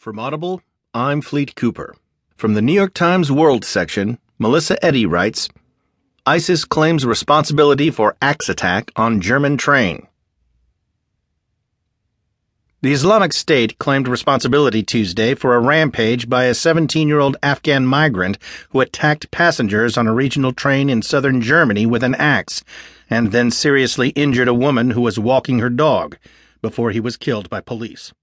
From Audible, I'm Fleet Cooper. From the New York Times World section, Melissa Eddy writes ISIS claims responsibility for axe attack on German train. The Islamic State claimed responsibility Tuesday for a rampage by a 17 year old Afghan migrant who attacked passengers on a regional train in southern Germany with an axe and then seriously injured a woman who was walking her dog before he was killed by police.